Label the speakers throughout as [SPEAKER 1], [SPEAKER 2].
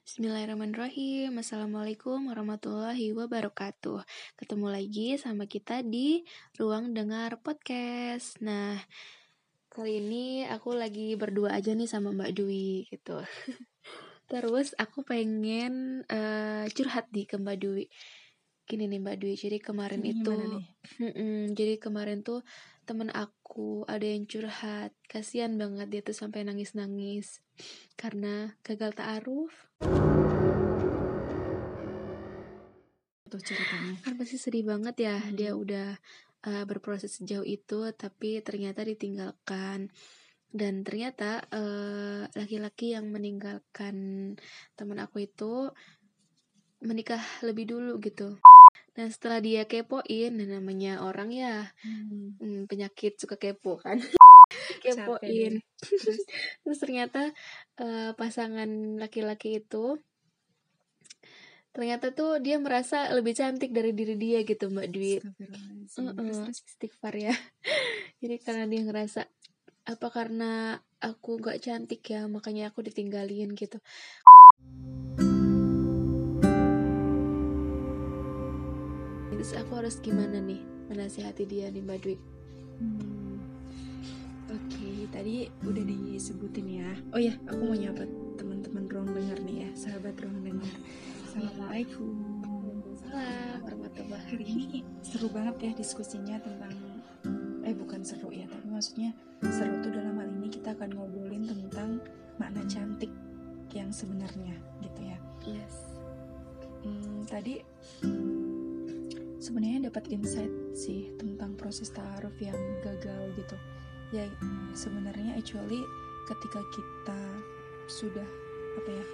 [SPEAKER 1] Bismillahirrahmanirrahim. Assalamualaikum warahmatullahi wabarakatuh. Ketemu lagi sama kita di Ruang Dengar Podcast. Nah, kali ini aku lagi berdua aja nih sama Mbak Dwi gitu. Terus aku pengen uh, curhat di ke Mbak Dwi. Gini nih Mbak Dwi, jadi kemarin
[SPEAKER 2] Ini
[SPEAKER 1] itu,
[SPEAKER 2] gimana nih?
[SPEAKER 1] Mm-mm, jadi kemarin tuh temen aku ada yang curhat, kasihan banget dia tuh sampai nangis-nangis karena gagal ta'aruf.
[SPEAKER 2] Tuh ceritanya.
[SPEAKER 1] Kan pasti sedih banget ya,
[SPEAKER 2] Hmm.
[SPEAKER 1] dia udah uh, berproses sejauh itu, tapi ternyata ditinggalkan. Dan ternyata uh, laki-laki yang meninggalkan temen aku itu menikah lebih dulu gitu. Dan setelah dia kepoin, nah namanya orang ya
[SPEAKER 2] Hmm.
[SPEAKER 1] hmm, penyakit suka kepo kan, kepoin.
[SPEAKER 2] Terus,
[SPEAKER 1] Terus ternyata uh, pasangan laki-laki itu ternyata tuh dia merasa lebih cantik dari diri dia gitu Mbak Dwi.
[SPEAKER 2] terus.
[SPEAKER 1] istighfar ya. Jadi karena dia ngerasa apa karena aku gak cantik ya makanya aku ditinggalin gitu. Terus aku harus gimana nih menasihati dia nih Mbak Dwi?
[SPEAKER 2] Hmm. Oke, tadi udah disebutin ya. Oh ya, aku mau nyapa teman-teman ruang dengar nih ya, sahabat ruang dengar. Assalamualaikum.
[SPEAKER 1] Salam warahmatullahi
[SPEAKER 2] Hari ini seru banget ya diskusinya tentang eh bukan seru ya, tapi maksudnya seru tuh dalam hal ini kita akan ngobrolin tentang makna cantik yang sebenarnya gitu ya.
[SPEAKER 1] Yes.
[SPEAKER 2] Hmm, tadi sebenarnya dapat insight sih tentang proses taaruf yang gagal gitu. Ya sebenarnya actually ketika kita sudah apa ya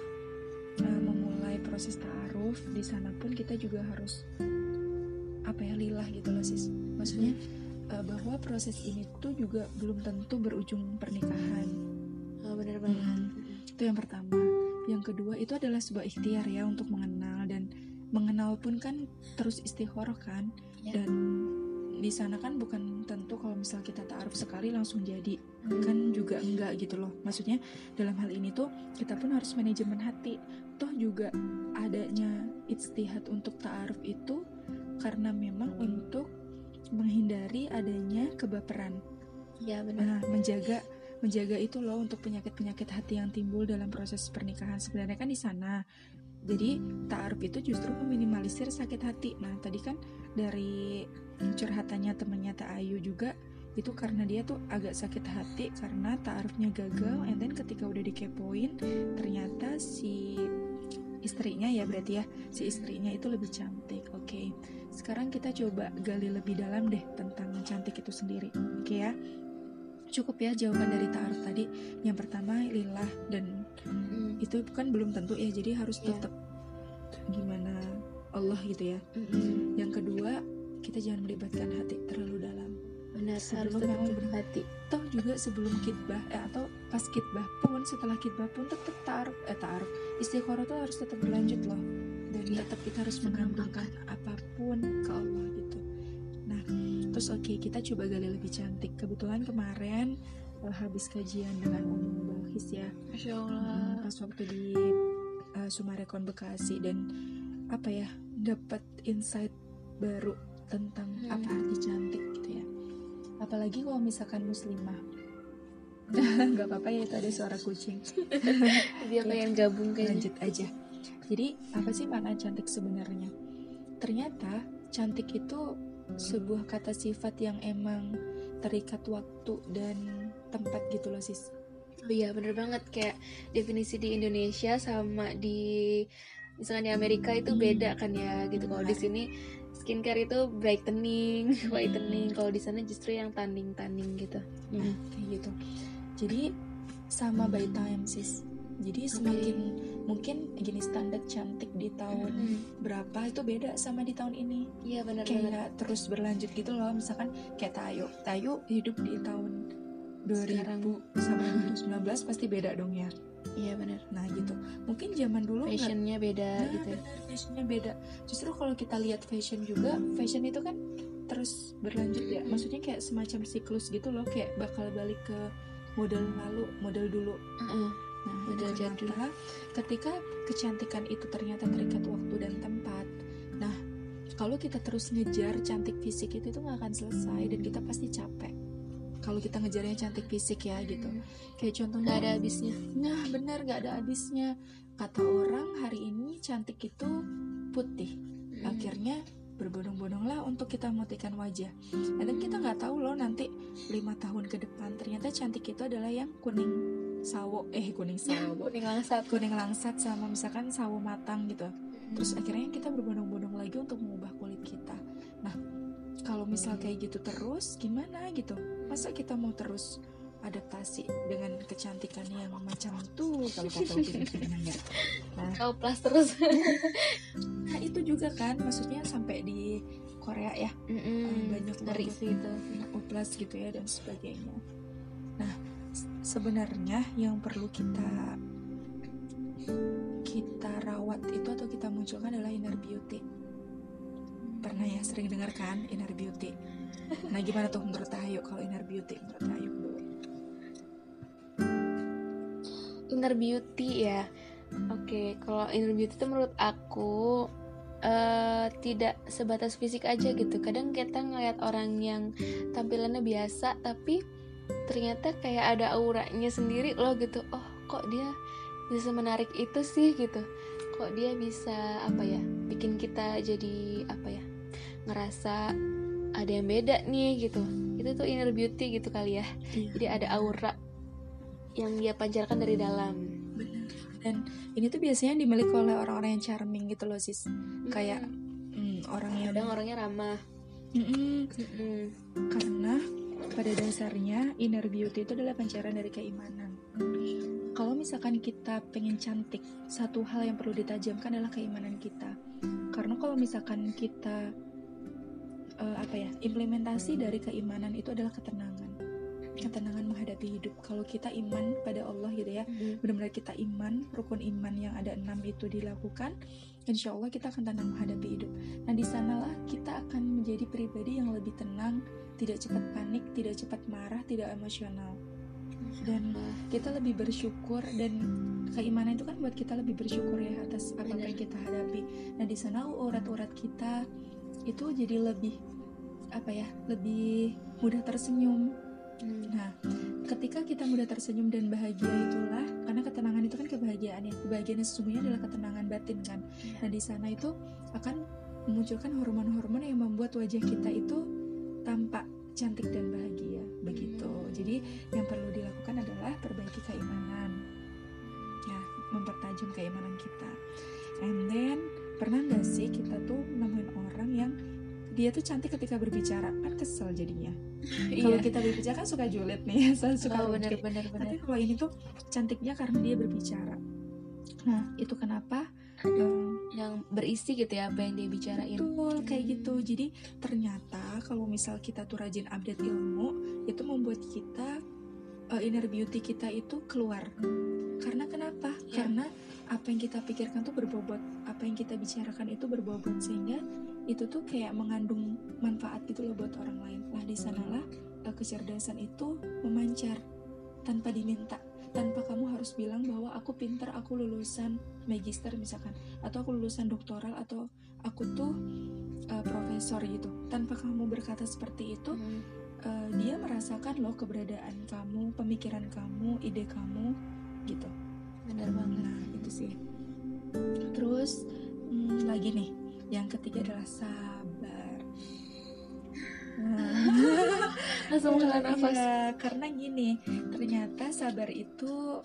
[SPEAKER 2] uh, memulai proses taaruf di sana pun kita juga harus apa ya lilah gitu loh sis. Maksudnya uh, bahwa proses ini tuh juga belum tentu berujung pernikahan.
[SPEAKER 1] Oh, bener banget.
[SPEAKER 2] Hmm. Itu yang pertama. Yang kedua itu adalah sebuah ikhtiar ya untuk mengenal mengenal pun kan terus istikharah kan
[SPEAKER 1] Ya.
[SPEAKER 2] dan di sana kan bukan tentu kalau misal kita taaruf sekali langsung jadi
[SPEAKER 1] Hmm.
[SPEAKER 2] kan juga enggak gitu loh maksudnya dalam hal ini tuh kita pun harus manajemen hati toh juga adanya ijtihad untuk taaruf itu karena memang untuk menghindari adanya kebaperan
[SPEAKER 1] Ya benar.
[SPEAKER 2] Nah, menjaga menjaga itu loh untuk penyakit-penyakit hati yang timbul dalam proses pernikahan sebenarnya kan di sana. Jadi ta'aruf itu justru meminimalisir sakit hati. Nah, tadi kan dari curhatannya temennya Teh Ayu juga itu karena dia tuh agak sakit hati karena ta'arufnya gagal and then ketika udah dikepoin ternyata si istrinya ya berarti ya si istrinya itu lebih cantik. Oke. Sekarang kita coba gali lebih dalam deh tentang cantik itu sendiri. Oke ya cukup ya jawaban dari ta'aruf tadi yang pertama lillah dan. Itu kan belum tentu ya jadi harus
[SPEAKER 1] Iya.
[SPEAKER 2] tetap gimana Allah gitu ya
[SPEAKER 1] Mm-mm.
[SPEAKER 2] yang kedua kita jangan melibatkan hati terlalu dalam
[SPEAKER 1] Benar, harus
[SPEAKER 2] Sebelum
[SPEAKER 1] tetap
[SPEAKER 2] memang
[SPEAKER 1] berhati.
[SPEAKER 2] toh juga sebelum kitbah eh, atau pas kitbah pun setelah kitbah pun tetap ta'aruf eh ta'aruf istikharah tuh harus tetap berlanjut loh dan
[SPEAKER 1] Iya.
[SPEAKER 2] tetap kita harus menggantungkan apa pun ke Allah gitu nah terus oke kita coba gali lebih cantik kebetulan kemarin eh, habis kajian dengan Umi Balkis ya.
[SPEAKER 1] Masya Allah.
[SPEAKER 2] pas waktu di uh, Sumarekon Bekasi dan apa ya dapat insight baru tentang
[SPEAKER 1] Hmm.
[SPEAKER 2] apa arti cantik gitu ya. Apalagi kalau misalkan muslimah. Nggak apa-apa ya itu ada suara kucing.
[SPEAKER 1] Dia pengen gabung kayaknya.
[SPEAKER 2] lanjut aja. Jadi apa sih makna cantik sebenarnya? Ternyata cantik itu sebuah kata sifat yang emang terikat waktu dan tempat gitu loh sis
[SPEAKER 1] Oh iya bener banget kayak definisi di Indonesia sama di misalkan di Amerika itu
[SPEAKER 2] Hmm.
[SPEAKER 1] beda kan ya gitu. Kalau di
[SPEAKER 2] Benar.
[SPEAKER 1] sini skincare itu brightening, whitening. Kalau di sana justru yang tanning-tanning gitu.
[SPEAKER 2] Nah, kayak gitu. Jadi sama by time sis. Jadi semakin mungkin gini standar cantik di tahun
[SPEAKER 1] Hmm.
[SPEAKER 2] berapa itu beda sama di tahun ini.
[SPEAKER 1] Iya bener banget.
[SPEAKER 2] Kayak terus berlanjut gitu loh. Misalkan kayak Tayo. Tayo hidup di tahun 2000
[SPEAKER 1] Sekarang.
[SPEAKER 2] sama 2019 pasti beda dong ya.
[SPEAKER 1] Iya bener.
[SPEAKER 2] Nah gitu. Mungkin zaman dulu
[SPEAKER 1] Fashionnya beda
[SPEAKER 2] Nah,
[SPEAKER 1] gitu. ya.
[SPEAKER 2] benar, fashionnya beda. Justru kalau kita lihat fashion juga, fashion itu kan terus berlanjut ya. Maksudnya kayak semacam siklus gitu loh, kayak bakal balik ke model lalu, model dulu.
[SPEAKER 1] Heeh.
[SPEAKER 2] Nah,
[SPEAKER 1] Model jadul.
[SPEAKER 2] ketika kecantikan itu ternyata terikat waktu dan tempat. Nah, kalau kita terus ngejar cantik fisik itu itu nggak akan selesai dan kita pasti capek. Kalau kita ngejarnya cantik fisik ya gitu. Kayak contohnya
[SPEAKER 1] nggak ada habisnya
[SPEAKER 2] Nah, benar nggak ada habisnya. Kata orang hari ini cantik itu putih. Akhirnya berbondong-bondonglah untuk kita memutihkan wajah. Dan kita nggak tahu loh nanti lima tahun ke depan ternyata cantik itu adalah yang kuning sawo eh kuning sawo
[SPEAKER 1] kuning langsat
[SPEAKER 2] kuning langsat sama misalkan sawo matang gitu. Terus akhirnya kita berbondong-bondong lagi untuk mengubah kulit kalau misal kayak gitu terus gimana gitu? Masa kita mau terus adaptasi dengan kecantikan yang macam itu kalau kata opini ya. Nah,
[SPEAKER 1] kau plus terus
[SPEAKER 2] nah itu juga kan maksudnya sampai di Korea ya
[SPEAKER 1] Mm-mm.
[SPEAKER 2] banyak
[SPEAKER 1] sih itu
[SPEAKER 2] oplas gitu ya dan sebagainya. Nah, sebenarnya yang perlu kita kita rawat itu atau kita munculkan adalah inner beauty. Pernah ya sering dengar kan inner beauty? Nah, gimana tuh menurut Ayu kalau inner beauty menurut Ayu
[SPEAKER 1] inner beauty ya? Oke kalau inner beauty itu menurut aku eh, tidak sebatas fisik aja gitu. Kadang kita ngeliat orang yang tampilannya biasa tapi ternyata kayak ada auranya sendiri loh gitu. Oh kok dia bisa menarik itu sih gitu? Kok dia bisa apa ya bikin kita jadi apa ya ngerasa ada yang beda nih gitu itu tuh inner beauty gitu kali ya jadi ada aura yang dia pancarkan dari dalam
[SPEAKER 2] Benar. Dan ini tuh biasanya dimiliki oleh orang-orang yang charming gitu loh sis. Kayak hmm, orang yang
[SPEAKER 1] kadang orangnya ramah
[SPEAKER 2] Mm-mm.
[SPEAKER 1] Mm-mm.
[SPEAKER 2] karena pada dasarnya inner beauty itu adalah pancaran dari keimanan. Kalau misalkan kita pengen cantik, satu hal yang perlu ditajamkan adalah keimanan kita. Karena kalau misalkan kita eh, apa ya implementasi dari keimanan itu adalah ketenangan, ketenangan menghadapi hidup. Kalau kita iman pada Allah gitu ya, benar-benar kita iman rukun iman yang ada enam itu dilakukan insya Allah kita akan tenang menghadapi hidup. Nah di sanalah kita akan menjadi pribadi yang lebih tenang tidak cepat panik tidak cepat marah tidak emosional. Dan kita lebih bersyukur dan keimanan itu kan buat kita lebih bersyukur ya atas apa yang kita hadapi. Nah di sana urat-urat kita itu jadi lebih apa ya lebih mudah tersenyum
[SPEAKER 1] Hmm.
[SPEAKER 2] Nah, ketika kita mudah tersenyum dan bahagia itulah, karena ketenangan itu kan kebahagiaan ya. Kebahagiaan yang sesungguhnya adalah ketenangan batin kan.
[SPEAKER 1] Iya.
[SPEAKER 2] Nah, di sana itu akan memunculkan hormon-hormon yang membuat wajah kita itu tampak cantik dan bahagia. Begitu. Jadi, yang perlu dilakukan adalah perbaiki keimanan. Ya, mempertajam keimanan kita. And then, pernah nggak sih kita tuh nemuin orang yang dia tuh cantik ketika berbicara kan kesel jadinya kalau
[SPEAKER 1] Iya.
[SPEAKER 2] kita berbicara kan suka julid nih suka suka
[SPEAKER 1] Oh,
[SPEAKER 2] rugi.
[SPEAKER 1] benar benar benar.
[SPEAKER 2] tapi kalau ini tuh cantiknya karena dia berbicara nah itu kenapa
[SPEAKER 1] Yang berisi gitu ya apa yang dia bicarain.
[SPEAKER 2] betul kayak gitu jadi ternyata kalau misal kita tuh rajin update ilmu itu membuat kita eh, inner beauty kita itu keluar. Karena kenapa?
[SPEAKER 1] Ya.
[SPEAKER 2] karena apa yang kita pikirkan tuh berbobot. Apa yang kita bicarakan itu berbobot. Sehingga itu tuh kayak mengandung manfaat gitu loh buat orang lain. Lah di sanalah eh, kecerdasan itu memancar tanpa diminta. Tanpa kamu harus bilang bahwa aku pintar aku lulusan magister misalkan. Atau aku lulusan doktoral atau aku tuh eh, profesor gitu. Tanpa kamu berkata seperti itu
[SPEAKER 1] Hmm.
[SPEAKER 2] Eh, dia merasakan loh keberadaan kamu pemikiran kamu ide kamu gitu
[SPEAKER 1] Benar banget.
[SPEAKER 2] Nah, itu sih. Terus hmm, lagi nih, yang ketiga adalah sabar. Nah,
[SPEAKER 1] Langsung menghela nafas.
[SPEAKER 2] Iya, karena gini, ternyata sabar itu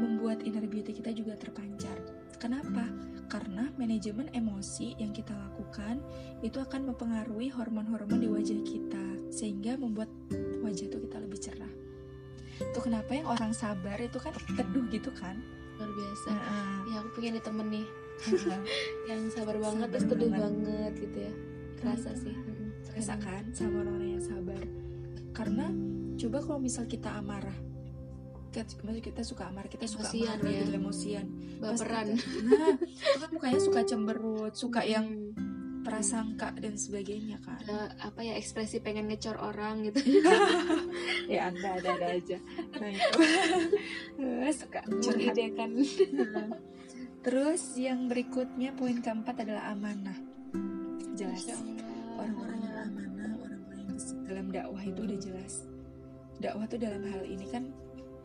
[SPEAKER 2] membuat inner beauty kita juga terpancar. Kenapa? Karena manajemen emosi yang kita lakukan itu akan mempengaruhi hormon-hormon di wajah kita sehingga membuat wajah tuh kita lebih cerah. Itu kenapa yang orang sabar itu kan teduh gitu kan?
[SPEAKER 1] Luar biasa.
[SPEAKER 2] Heeh.
[SPEAKER 1] Ya aku pengen nih temen nih yang sabar banget
[SPEAKER 2] Sabar
[SPEAKER 1] terus teduh
[SPEAKER 2] banget.
[SPEAKER 1] banget gitu ya. Kerasa
[SPEAKER 2] Hmm.
[SPEAKER 1] sih. Mm-mm.
[SPEAKER 2] Terasa kan sama orang yang sabar. Karena coba kalau misal kita amarah, kita, kita suka amarah, kita suka
[SPEAKER 1] Emosian
[SPEAKER 2] marah
[SPEAKER 1] ya.
[SPEAKER 2] gitu, emosian.
[SPEAKER 1] Baperan.
[SPEAKER 2] Nah, itu kan mukanya suka cemberut, suka yang
[SPEAKER 1] Hmm.
[SPEAKER 2] prasangka dan sebagainya kan.
[SPEAKER 1] Ada apa ya ekspresi pengen ngecor orang gitu.
[SPEAKER 2] ya anda ada ada aja. Nah itu. suka mengidekan terus yang berikutnya poin keempat adalah amanah jelas orang-orang yang amanah orang-orang yang dalam dakwah itu udah jelas dakwah tuh dalam hal ini kan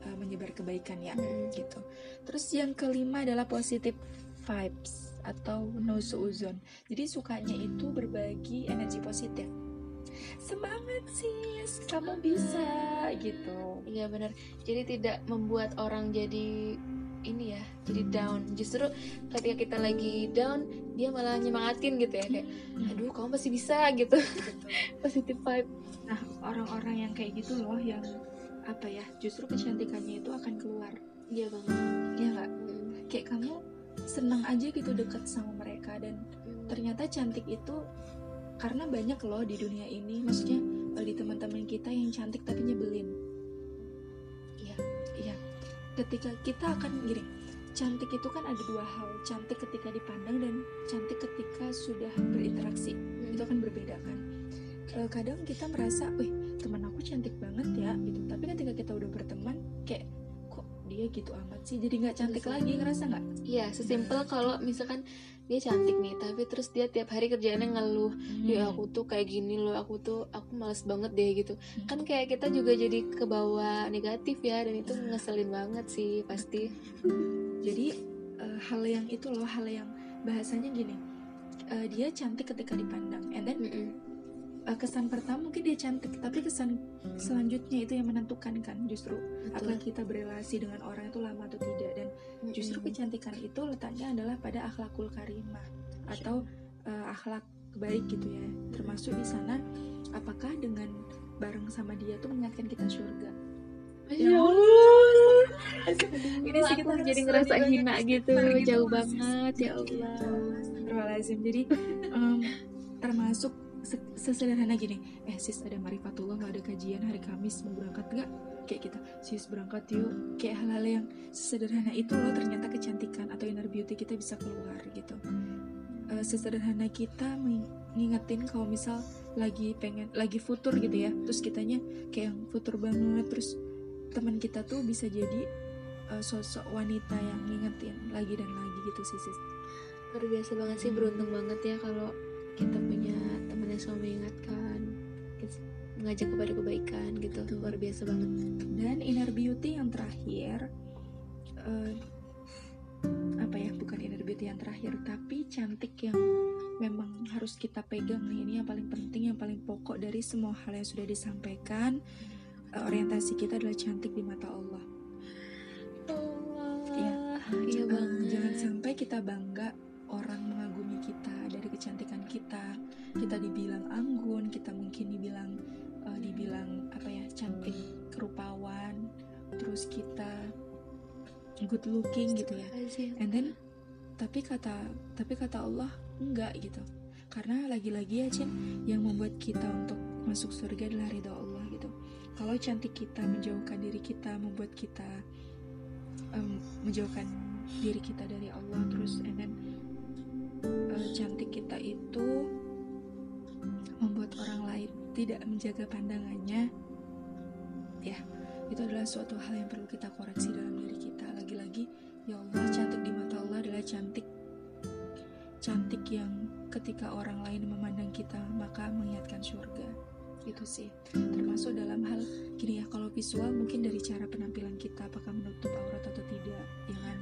[SPEAKER 2] uh, menyebar kebaikan ya
[SPEAKER 1] Hmm.
[SPEAKER 2] gitu terus yang kelima adalah positive vibes atau no suuzon jadi sukanya itu berbagi energi positif semangat sis kamu bisa gitu
[SPEAKER 1] Iya benar. Jadi tidak membuat orang jadi ini ya, jadi down. Justru ketika kita lagi down, dia malah nyemangatin gitu ya kayak, aduh kamu pasti bisa gitu. Positive vibe.
[SPEAKER 2] Nah, orang-orang yang kayak gitu loh yang apa ya, justru kecantikannya itu akan keluar.
[SPEAKER 1] Iya banget.
[SPEAKER 2] Ya nggak? Kayak kamu senang aja gitu deket sama mereka dan ternyata cantik itu karena banyak loh di dunia ini, maksudnya eh, di teman-teman kita yang cantik tapi nyebelin.
[SPEAKER 1] Iya.
[SPEAKER 2] Iya. Ketika kita akan gini, cantik itu kan ada dua hal, cantik ketika dipandang dan cantik ketika sudah berinteraksi. Itu kan berbeda kan. Eh, kadang kita merasa, wih teman aku cantik banget ya gitu. Tapi ketika kita udah berteman, kayak kok dia gitu amat sih, jadi nggak cantik
[SPEAKER 1] Bisa.
[SPEAKER 2] lagi ngerasa nggak?
[SPEAKER 1] Iya, sesimpel kalau misalkan dia cantik nih, tapi terus dia tiap hari kerjaannya ngeluh, ya aku tuh kayak gini loh, aku tuh aku males banget deh gitu. Kan kayak kita juga jadi kebawa negatif ya, dan itu ngeselin banget sih pasti.
[SPEAKER 2] Jadi eh, hal yang itu loh, hal yang bahasanya gini, eh, dia cantik ketika dipandang, and then
[SPEAKER 1] Mm-mm.
[SPEAKER 2] eh, kesan pertama mungkin dia cantik, tapi kesan selanjutnya itu yang menentukan kan justru apakah kita berelasi dengan orang itu lama atau tidak. Dan justru kecantikan itu letaknya adalah pada akhlakul karimah atau eh, akhlak baik gitu ya. Termasuk di sana apakah dengan bareng sama dia tuh mengingatkan kita surga?
[SPEAKER 1] Ya
[SPEAKER 2] ini sih kita
[SPEAKER 1] jadi ngerasa hina gitu,
[SPEAKER 2] gitu,
[SPEAKER 1] jauh banget ya Allah.
[SPEAKER 2] Astagfirullahaladzim. Jadi termasuk sesederhana gini, eh sis ada marifatullah nggak ada kajian hari Kamis mau berangkat nggak? Kayak kita, sis berangkat yuk. Kayak hal-hal yang sesederhana itu loh ternyata kecantikan atau inner beauty kita bisa keluar gitu. Eh, sesederhana kita mengingetin kalau misal lagi pengen lagi futur gitu ya, terus kitanya kayak yang futur banget, terus teman kita tuh bisa jadi eh, sosok wanita yang ngingetin lagi dan lagi gitu sih sis.
[SPEAKER 1] Luar biasa banget sih, beruntung banget ya kalau kita punya yang selalu mengingatkan, mengajak kepada kebaikan gitu.
[SPEAKER 2] Betul.
[SPEAKER 1] Luar biasa banget.
[SPEAKER 2] dan inner beauty yang terakhir eh, apa ya bukan inner beauty yang terakhir tapi cantik yang memang harus kita pegang nih ini yang paling penting yang paling pokok dari semua hal yang sudah disampaikan Eh, orientasi kita adalah cantik di mata Allah
[SPEAKER 1] Allah.
[SPEAKER 2] Iya.
[SPEAKER 1] Iya banget.
[SPEAKER 2] jangan sampai kita bangga orang mengagumi kita kita kita dibilang anggun kita mungkin dibilang eh, dibilang apa ya cantik kerupawan terus kita good looking gitu ya. And then tapi kata tapi kata Allah enggak gitu. Karena lagi-lagi ya Cin yang membuat kita untuk masuk surga adalah ridho Allah gitu. Kalau cantik kita menjauhkan diri kita membuat kita em, menjauhkan diri kita dari Allah terus and then eh, cantik kita itu membuat orang lain tidak menjaga pandangannya. Ya itu adalah suatu hal yang perlu kita koreksi dalam diri kita. Lagi-lagi ya Allah cantik di mata Allah adalah cantik. Cantik yang ketika orang lain memandang kita maka mengingatkan surga. Itu sih. Termasuk dalam hal gini ya kalau visual mungkin dari cara penampilan kita apakah menutup aurat atau tidak ya kan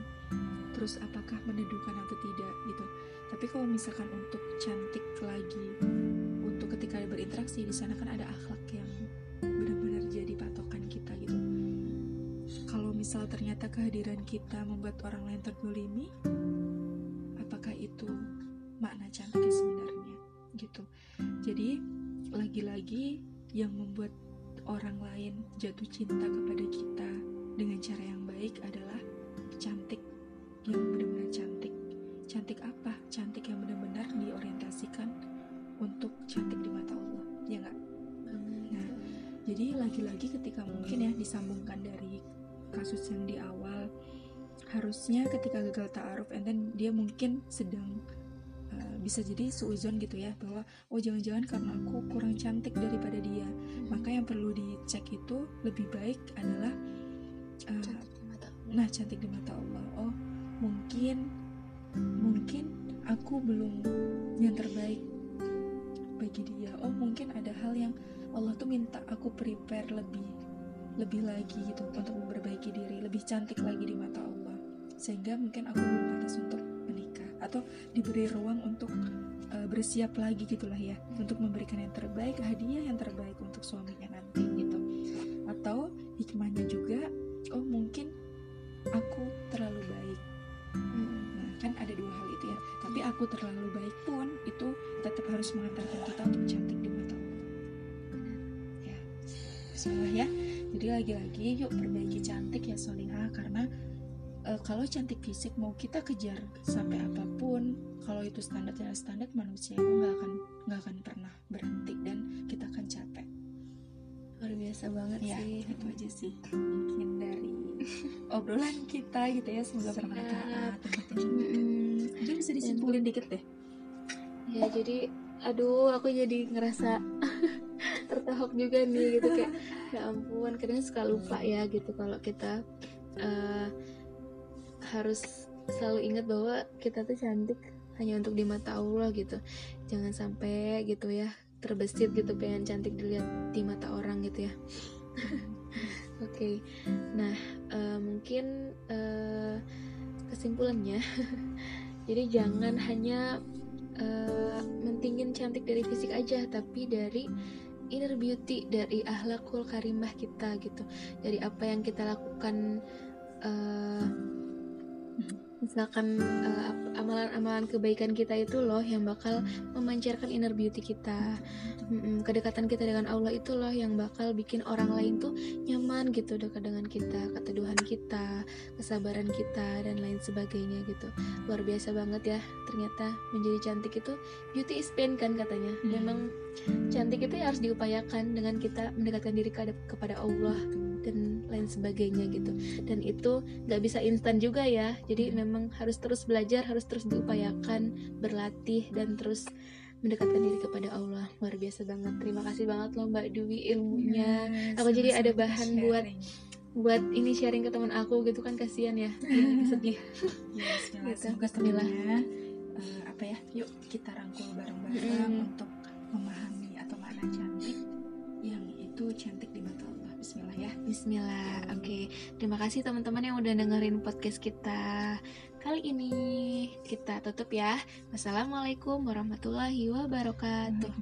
[SPEAKER 2] terus apakah meneduhkan atau tidak gitu. Tapi kalau misalkan untuk cantik lagi untuk ketika berinteraksi di sana kan ada akhlak yang benar-benar jadi patokan kita gitu. Kalau misal ternyata kehadiran kita membuat orang lain terdolimi apakah itu makna cantiknya sebenarnya gitu. Jadi lagi-lagi yang membuat orang lain jatuh cinta kepada kita dengan cara yang baik adalah cantik. cantik cantik apa? Cantik yang benar-benar diorientasikan untuk cantik di mata Allah ya nggak? Nah, jadi lagi-lagi ketika mungkin ya disambungkan dari kasus yang di awal harusnya ketika gagal ta'aruf and then dia mungkin sedang uh, bisa jadi suuzon gitu ya bahwa oh jangan-jangan karena aku kurang cantik daripada dia. Maka yang perlu dicek itu lebih baik adalah uh,
[SPEAKER 1] Cantik di mata.
[SPEAKER 2] nah cantik di mata Allah. Oh mungkin mungkin aku belum yang terbaik bagi dia. Oh mungkin ada hal yang Allah tuh minta aku prepare lebih lebih lagi gitu untuk memperbaiki diri lebih cantik lagi di mata Allah. Sehingga mungkin aku belum pantas untuk menikah atau diberi ruang untuk uh, bersiap lagi gitulah ya untuk memberikan yang terbaik hadiah yang terbaik untuk suaminya cantik ya solihah karena uh, kalau cantik fisik mau kita kejar sampai apa pun kalau itu standar standar manusia itu nggak akan nggak akan pernah berhenti dan kita akan capek.
[SPEAKER 1] Luar biasa banget
[SPEAKER 2] ya,
[SPEAKER 1] sih
[SPEAKER 2] itu aja sih mungkin dari obrolan kita gitu ya semoga bermanfaat. Mungkin bisa disimpulin dikit deh.
[SPEAKER 1] Ya jadi aduh aku jadi ngerasa tertahok juga nih gitu kayak ya ampun kadang suka lupa ya gitu kalau kita uh, harus selalu ingat bahwa kita tuh cantik hanya untuk di mata Allah gitu jangan sampai gitu ya terbesit gitu pengen cantik dilihat di mata orang gitu ya oke okay. nah uh, mungkin uh, kesimpulannya jadi jangan hanya uh, mentingin cantik dari fisik aja tapi dari inner beauty dari ahlakul karimah kita gitu. Dari apa yang kita lakukan uh, misalkan amalan amalan-amalan kebaikan kita itu loh yang bakal memancarkan inner beauty kita. Mm kedekatan kita dengan Allah itu loh yang bakal bikin orang lain tuh nyaman gitu dekat dengan kita keteduhan kita kesabaran kita dan lain sebagainya gitu. Luar biasa banget ya ternyata menjadi cantik itu beauty is pain kan katanya. Hmm. memang cantik itu ya harus diupayakan dengan kita mendekatkan diri kepada Allah dan lain sebagainya gitu. Dan itu nggak bisa instan juga ya. Jadi memang harus terus belajar harus terus diupayakan berlatih dan terus mendekatkan diri kepada Allah. Luar biasa banget. Terima kasih banget loh Mbak Dwi ilmunya. Yes, aku jadi ada bahan sharing. buat buat ini sharing ke teman aku gitu kan kasihan ya. Sedih.
[SPEAKER 2] Yes, gitu. semoga temennya. Uh, apa ya yuk kita rangkul bareng-bareng mm. untuk memahami atau makna cantik yang itu cantik Bismillah ya
[SPEAKER 1] Bismillah oke okay. terima kasih teman-teman yang udah dengerin podcast kita kali ini kita tutup ya. Wassalamualaikum warahmatullahi wabarakatuh.